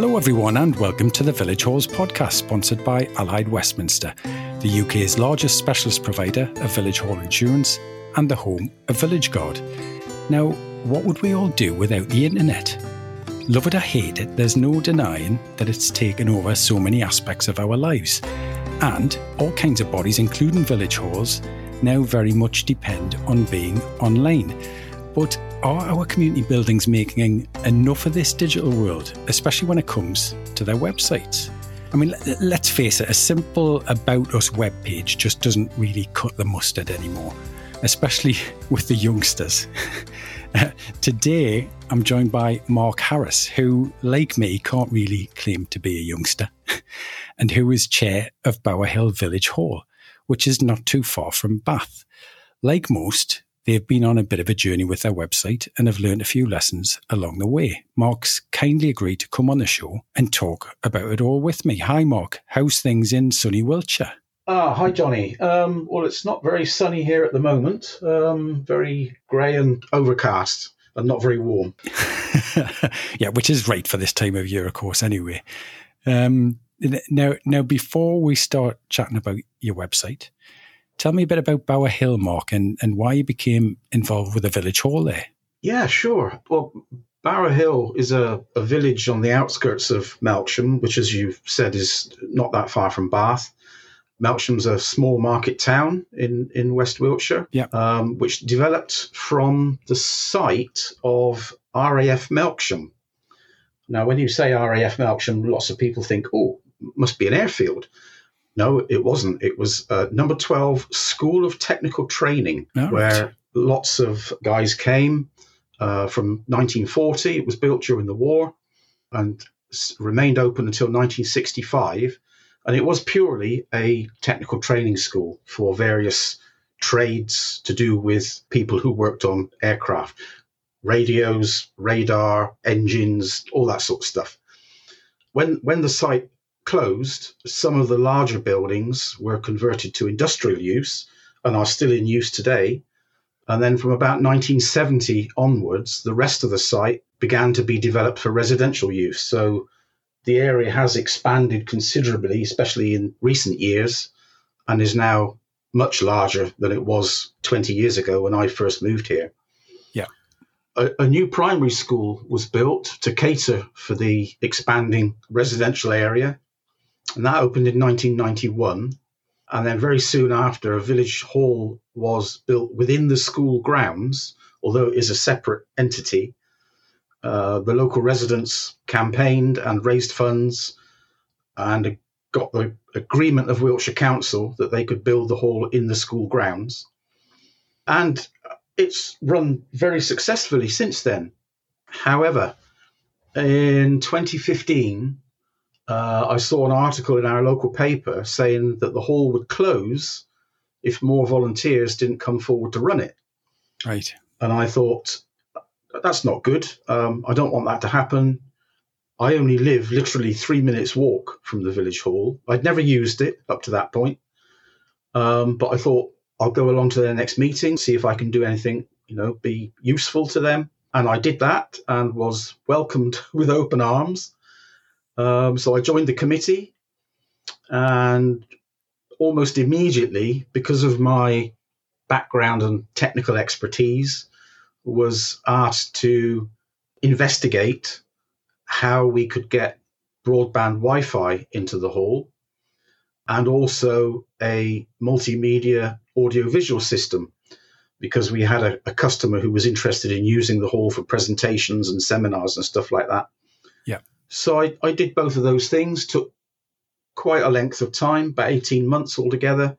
Hello, everyone, and welcome to the Village Halls podcast, sponsored by Allied Westminster, the UK's largest specialist provider of village hall insurance and the home of Village Guard. Now, what would we all do without the internet? Love it or hate it, there's no denying that it's taken over so many aspects of our lives. And all kinds of bodies, including village halls, now very much depend on being online. But are our community buildings making enough of this digital world, especially when it comes to their websites? I mean, let's face it, a simple About Us web page just doesn't really cut the mustard anymore, especially with the youngsters. Uh, today, I'm joined by Mark Harris, who, like me, can't really claim to be a youngster, and who is chair of Bowerhill Village Hall, which is not too far from Bath. Like most, They've been on a bit of a journey with their website and have learned a few lessons along the way. Mark's kindly agreed to come on the show and talk about it all with me. Hi, Mark. How's things in sunny Wiltshire? Ah, hi, Johnny. Um, well, it's not very sunny here at the moment. Um, very grey and overcast and not very warm. yeah, which is right for this time of year, of course, anyway. Um, now, now, before we start chatting about your website, Tell me a bit about Bowerhill, Mark, and, and why you became involved with the village hall there. Yeah, sure. Well, Bowerhill is a, a village on the outskirts of Melksham, which, as you've said, is not that far from Bath. Melksham's a small market town in, in West Wiltshire, um, which developed from the site of RAF Melksham. Now, when you say RAF Melksham, lots of people think, oh, must be an airfield. No, it wasn't. It was uh, number 12 School of Technical Training, where lots of guys came uh, from 1940. It was built during the war and remained open until 1965. And it was purely a technical training school for various trades to do with people who worked on aircraft radios, radar, engines, all that sort of stuff. When, when the site closed, some of the larger buildings were converted to industrial use and are still in use today. And then from about 1970 onwards, the rest of the site began to be developed for residential use. So the area has expanded considerably, especially in recent years, and is now much larger than it was 20 years ago when I first moved here. Yeah. A, a new primary school was built to cater for the expanding residential area and that opened in 1991. And then very soon after, a village hall was built within the school grounds, although it is a separate entity. Uh, the local residents campaigned and raised funds and got the agreement of Wiltshire Council that they could build the hall in the school grounds. And it's run very successfully since then. However, in 2015, uh, I saw an article in our local paper saying that the hall would close if more volunteers didn't come forward to run it. Right. And I thought, that's not good. Um, I don't want that to happen. I only live literally three minutes walk from the village hall. I'd never used it up to that point. Um, but I thought I'll go along to their next meeting, see if I can do anything, you know, be useful to them. And I did that and was welcomed with open arms. Um, so I joined the committee, and almost immediately, because of my background and technical expertise, was asked to investigate how we could get broadband Wi Fi into the hall and also a multimedia audiovisual system because we had a, a, customer who was interested in using the hall for presentations and seminars and stuff like that. Yeah. So I, I did both of those things, took quite a length of time, about 18 months altogether.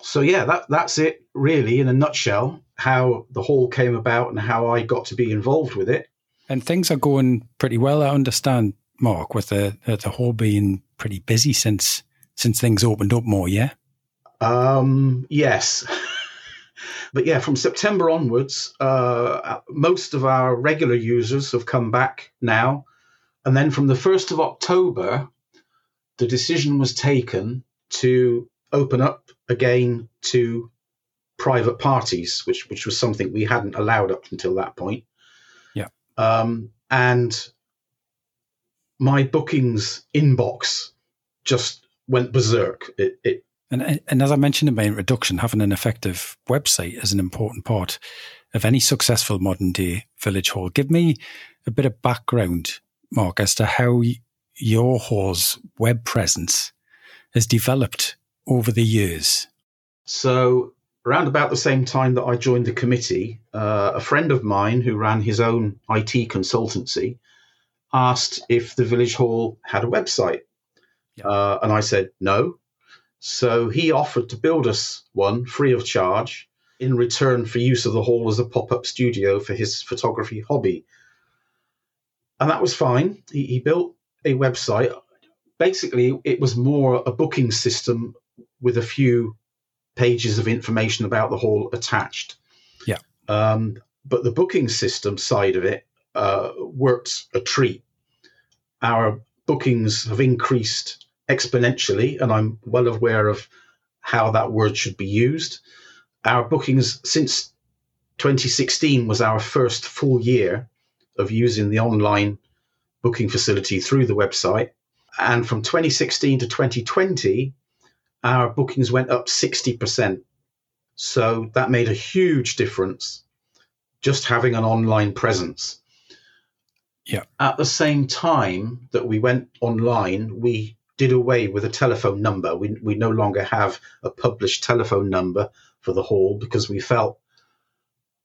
So yeah, that that's it really in a nutshell, how the hall came about and how I got to be involved with it. And things are going pretty well, I understand, Mark, with the the hall being pretty busy since since things opened up more, yeah? Um, yes. but yeah, from September onwards, uh, most of our regular users have come back now. And then from the 1st of October, the decision was taken to open up again to private parties, which which was something we hadn't allowed up until that point. Yeah. Um, and my bookings inbox just went berserk. It, it and, and as I mentioned in my introduction, having an effective website is an important part of any successful modern day village hall. Give me a bit of background, Mark, as to how your hall's web presence has developed over the years. So, around about the same time that I joined the committee, uh, a friend of mine who ran his own IT consultancy asked if the village hall had a website. Yeah. Uh, and I said no. So he offered to build us one free of charge in return for use of the hall as a pop up studio for his photography hobby. And that was fine. He, he built a website. Basically, it was more a booking system with a few pages of information about the hall attached. Yeah. Um, but the booking system side of it uh, worked a treat. Our bookings have increased exponentially, and I'm well aware of how that word should be used. Our bookings since 2016 was our first full year of using the online booking facility through the website. And from 2016 to 2020, our bookings went up 60%. So that made a huge difference just having an online presence. Yeah. At the same time that we went online, we did away with a telephone number. We, we no longer have a published telephone number for the hall because we felt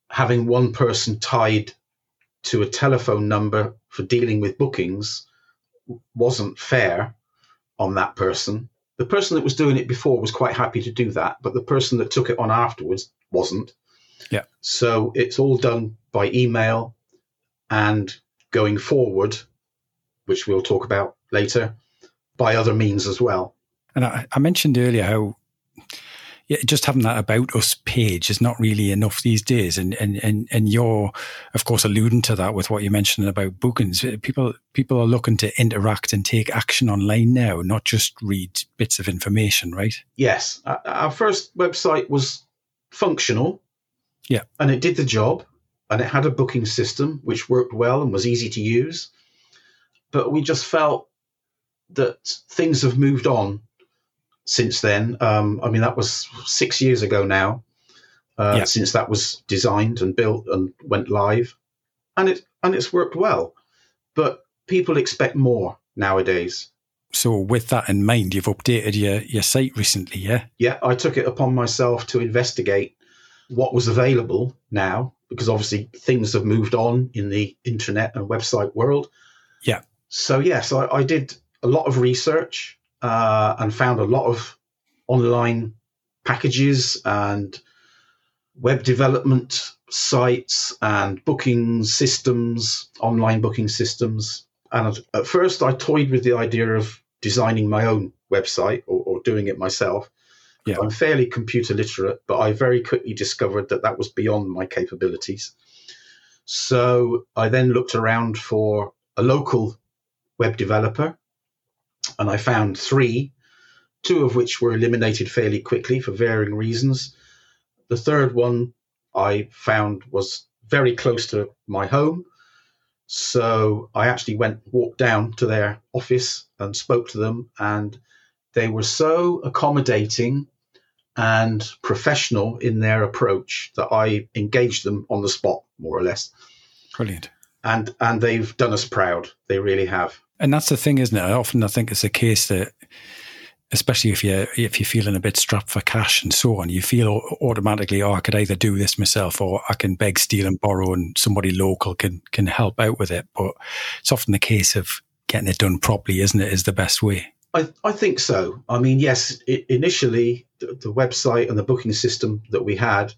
having one person tied to a telephone number for dealing with bookings wasn't fair on that person. The person that was doing it before was quite happy to do that, but the person that took it on afterwards wasn't. Yeah. So it's all done by email and going forward, which we'll talk about later, by other means as well. And I, I mentioned earlier how yeah, just having that about us page is not really enough these days. And, and, and, and you're, of course, alluding to that with what you mentioned about bookings. Uh, people, people are looking to interact and take action online now, not just read bits of information, right? Yes. Uh, our first website was functional. Yeah. And it did the job and it had a booking system which worked well and was easy to use. But we just felt that things have moved on since then. Um, I mean, that was six years ago now, uh, yeah. since that was designed and built and went live, and it and it's worked well. But people expect more nowadays. So, with that in mind, you've updated your your site recently, yeah? Yeah, I took it upon myself to investigate what was available now, because obviously things have moved on in the internet and website world. Yeah. So yes, I, I did a lot of research uh, and found a lot of online packages and web development sites and booking systems, online booking systems. And at first, I toyed with the idea of designing my own website or, or doing it myself. Yeah. I'm fairly computer literate, but I very quickly discovered that that was beyond my capabilities. So I then looked around for a local web developer and I found three, two of which were eliminated fairly quickly for varying reasons. The third one I found was very close to my home. So I actually went, walked down to their office and spoke to them, and they were so accommodating and professional in their approach that I engaged them on the spot, more or less. Brilliant. And and they've done us proud. They really have. And that's the thing, isn't it? I often I think it's a case that, especially if you if you're feeling a bit strapped for cash and so on, you feel automatically, oh, I could either do this myself or I can beg, steal, and borrow, and somebody local can can help out with it. But it's often the case of getting it done properly, isn't it? Is the best way. I, I think so. I mean, yes, it, initially the, the website and the booking system that we had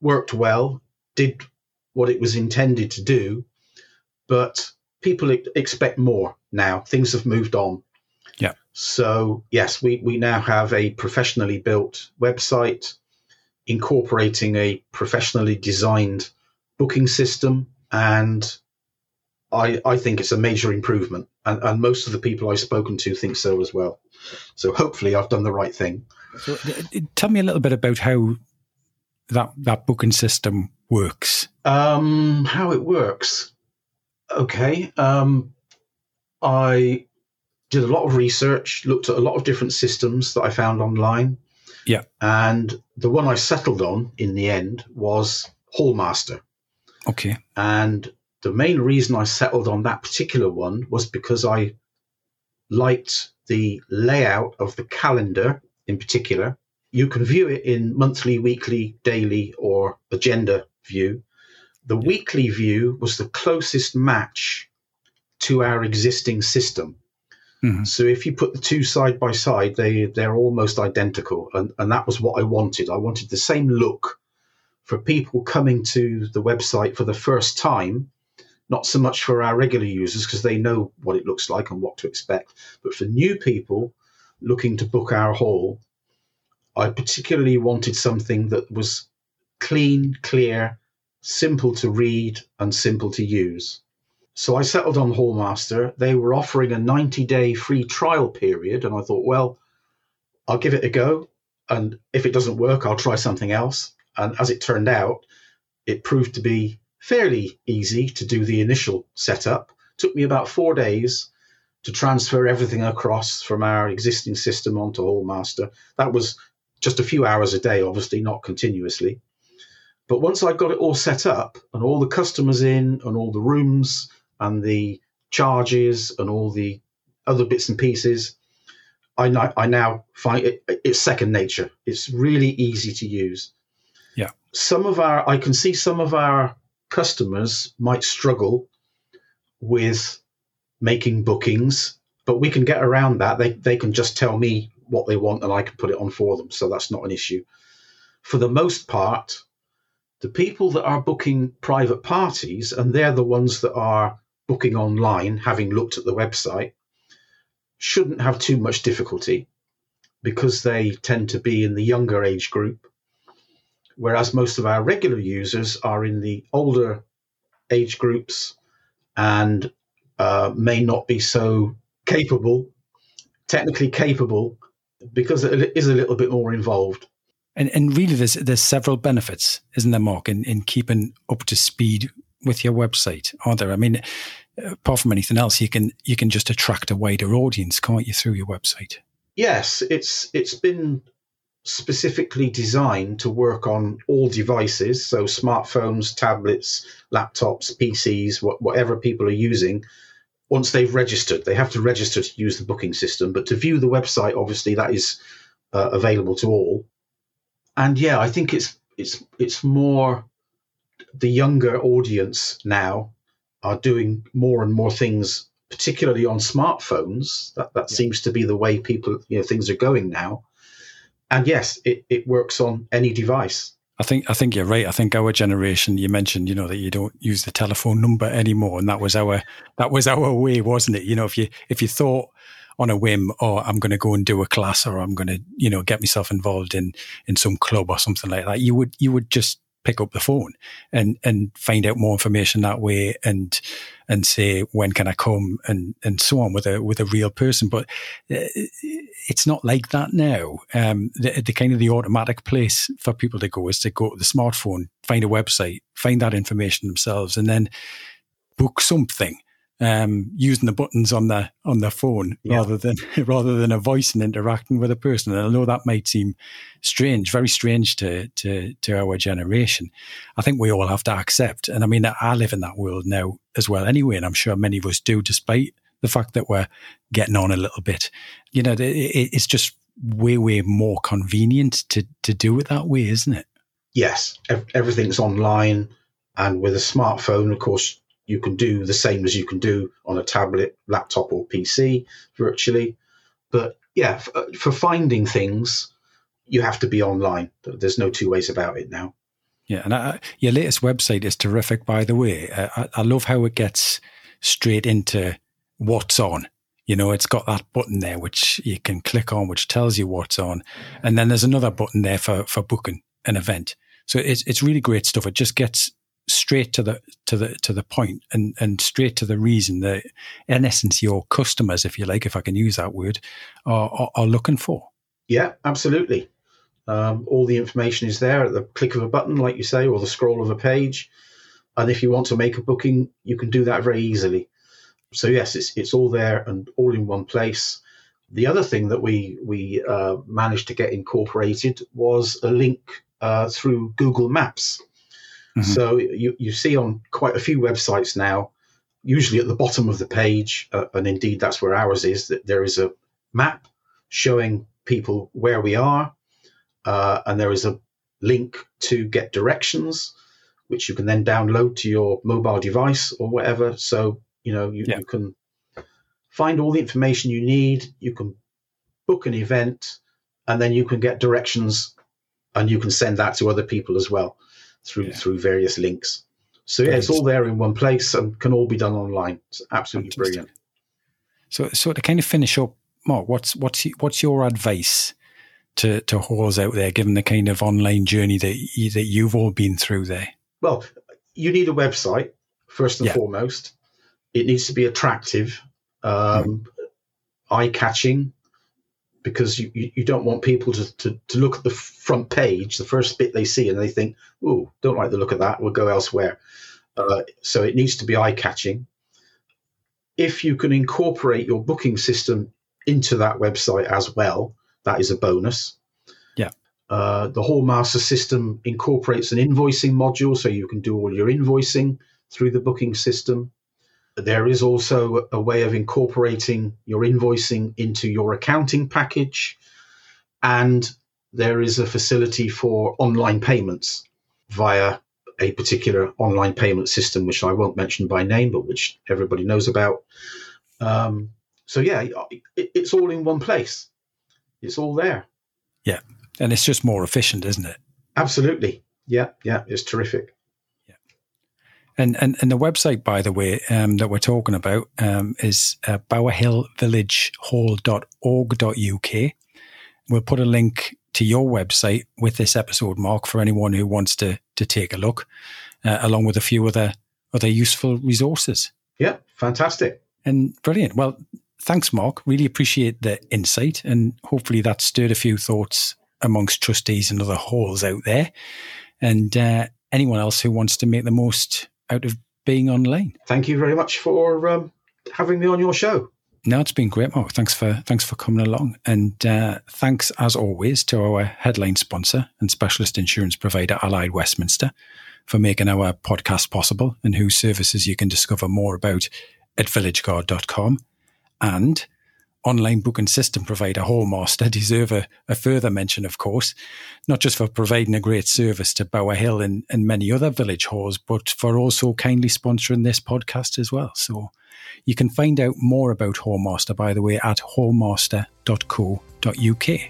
worked well, did what it was intended to do, but people expect more now. Things have moved on. Yeah. So yes, we we now have a professionally built website incorporating a professionally designed booking system and I, I think it's a major improvement and, and most of the people I've spoken to think so as well. So hopefully I've done the right thing. So, tell me a little bit about how that that booking system works. Um, how it works. Okay. Um, I did a lot of research, looked at a lot of different systems that I found online. Yeah. And the one I settled on in the end was Hallmaster. Okay. And the main reason I settled on that particular one was because I liked the layout of the calendar in particular. You can view it in monthly, weekly, daily, or agenda view. The weekly view was the closest match to our existing system. Mhm. So if you put the two side by side, they they're almost identical, and and that was what I wanted. I wanted the same look for people coming to the website for the first time, not so much for our regular users because they know what it looks like and what to expect, but for new people looking to book our hall, I particularly wanted something that was clean, clear, simple to read, and simple to use. So I settled on Hallmaster. They were offering a 90 day free trial period, and I thought, well, I'll give it a go. And if it doesn't work, I'll try something else. And as it turned out, it proved to be fairly easy to do the initial setup. took me about four days to transfer everything across from our existing system onto Hallmaster. That was just a few hours a day, obviously, not continuously. But once I got it all set up and all the customers in and all the rooms and the charges and all the other bits and pieces, I, no- I now find it, it's second nature. It's really easy to use. Yeah. Some of our, I can see some of our customers might struggle with making bookings, but we can get around that. They, they can just tell me what they want and I can put it on for them. So that's not an issue. For the most part, the people that are booking private parties, and they're the ones that are booking online, having looked at the website, shouldn't have too much difficulty because they tend to be in the younger age group. Whereas most of our regular users are in the older age groups and uh, may not be so capable, technically capable, because it is a little bit more involved. And and really, there's there's several benefits, isn't there, Mark, in, in keeping up to speed with your website, aren't there? I mean, apart from anything else, you can you can just attract a wider audience, can't you, through your website? Yes, it's it's been specifically designed to work on all devices, so smartphones, tablets, laptops, PCs, wh- whatever people are using. Once they've registered, they have to register to use the booking system. But to view the website, obviously, that is uh, available to all. And yeah, I think it's it's it's more the younger audience now are doing more and more things, particularly on smartphones. That that Yeah. seems to be the way people you know things are going now. And yes, it, it works on any device. I think I think you're right. I think our generation. You mentioned, you know, that you don't use the telephone number anymore, and that was our that was our way, wasn't it? You know, if you if you thought on a whim, oh, I'm going to go and do a class, or I'm going to, you know, get myself involved in in some club or something like that, you would you would just pick up the phone and and find out more information that way, and and say when can I come, and and so on with a with a real person. But uh, it's not like that now. Um, the, the kind of the automatic place for people to go is to go to the smartphone, find a website, find that information themselves, and then book something um, using the buttons on the on their phone Yeah. rather than rather than a voice and interacting with a person. And I know that might seem strange, very strange to to to our generation. I think we all have to accept. And I mean, I live in that world now as well, anyway, and I'm sure many of us do, despite the fact that we're getting on a little bit. You know, it- it's just way way more convenient to to do it that way, isn't it? Yes, everything's online, and with a smartphone, of course, you can do the same as you can do on a tablet, laptop, or PC virtually. But yeah, f- uh, for finding things, you have to be online. There's no two ways about it now. Yeah, and I, your latest website is terrific, by the way. Uh, I, I love how it gets straight into what's on. You know, it's got that button there which you can click on, which tells you what's on, and then there's another button there for for booking an event. So it's it's really great stuff. It just gets straight to the to the to the point and and straight to the reason that, in essence, your customers, if you like, if I can use that word, are are, are looking for. Yeah, absolutely. Um, all the information is there at the click of a button, like you say, or the scroll of a page. And if you want to make a booking, you can do that very easily. So yes, it's it's all there and all in one place. The other thing that we we uh, managed to get incorporated was a link uh, through Google Maps. Mm-hmm. So you you see on quite a few websites now, usually at the bottom of the page, uh, and indeed that's where ours is, that there is a map showing people where we are, uh, and there is a link to get directions, which you can then download to your mobile device or whatever. So you know you, yeah. you can find all the information you need. You can book an event, and then you can get directions, and you can send that to other people as well through yeah. through various links. So yeah, it's all there in one place and can all be done online. It's absolutely Fantastic. brilliant. So, so to kind of finish up, Mark, what's what's what's your advice to to whores out there, given the kind of online journey that you, that you've all been through there? Well, you need a website first and yeah. foremost. It needs to be attractive, um, mm. eye catching, because you, you, don't want people to, to, to look at the front page, the first bit they see, and they think, "Oh, don't like the look of that. We'll go elsewhere." Uh, so it needs to be eye catching. If you can incorporate your booking system into that website as well, that is a bonus. Yeah. Uh, the Hallmaster system incorporates an invoicing module, so you can do all your invoicing through the booking system. There is also a way of incorporating your invoicing into your accounting package. And there is a facility for online payments via a particular online payment system, which I won't mention by name, but which everybody knows about. Um, so, yeah, it, it's all in one place, it's all there. Yeah. And it's just more efficient, isn't it? Absolutely. Yeah. Yeah. It's terrific. And, and and the website, by the way, um, that we're talking about um, is uh, bowerhillvillagehall.org.uk. We'll put a link to your website with this episode, Mark, for anyone who wants to to take a look, uh, along with a few other other useful resources. Yeah, fantastic. And brilliant. Well, thanks, Mark. Really appreciate the insight, and hopefully that stirred a few thoughts amongst trustees and other halls out there. And uh, anyone else who wants to make the most out of being online. Thank you very much for um, having me on your show. No, it's been great, Mark. Thanks for thanks for coming along, and uh, thanks as always to our headline sponsor and specialist insurance provider, Allied Westminster, for making our podcast possible, and whose services you can discover more about at villageguard.com. And online booking system provider Hallmaster deserve a, a, further mention, of course, not just for providing a great service to Bowerhill and, and many other village halls, but for also kindly sponsoring this podcast as well. So you can find out more about Hallmaster, by the way, at hallmaster.co.uk.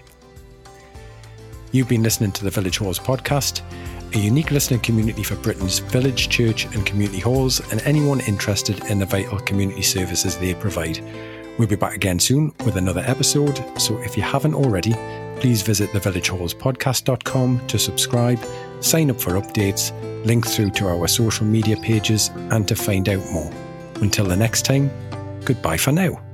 You've been listening to the Village Halls podcast, a unique listening community for Britain's village, church, and community halls, and anyone interested in the vital community services they provide. We'll be back again soon with another episode. So if you haven't already, please visit thevillagehallspodcast.com to subscribe, sign up for updates, link through to our social media pages, and to find out more. Until the next time, goodbye for now.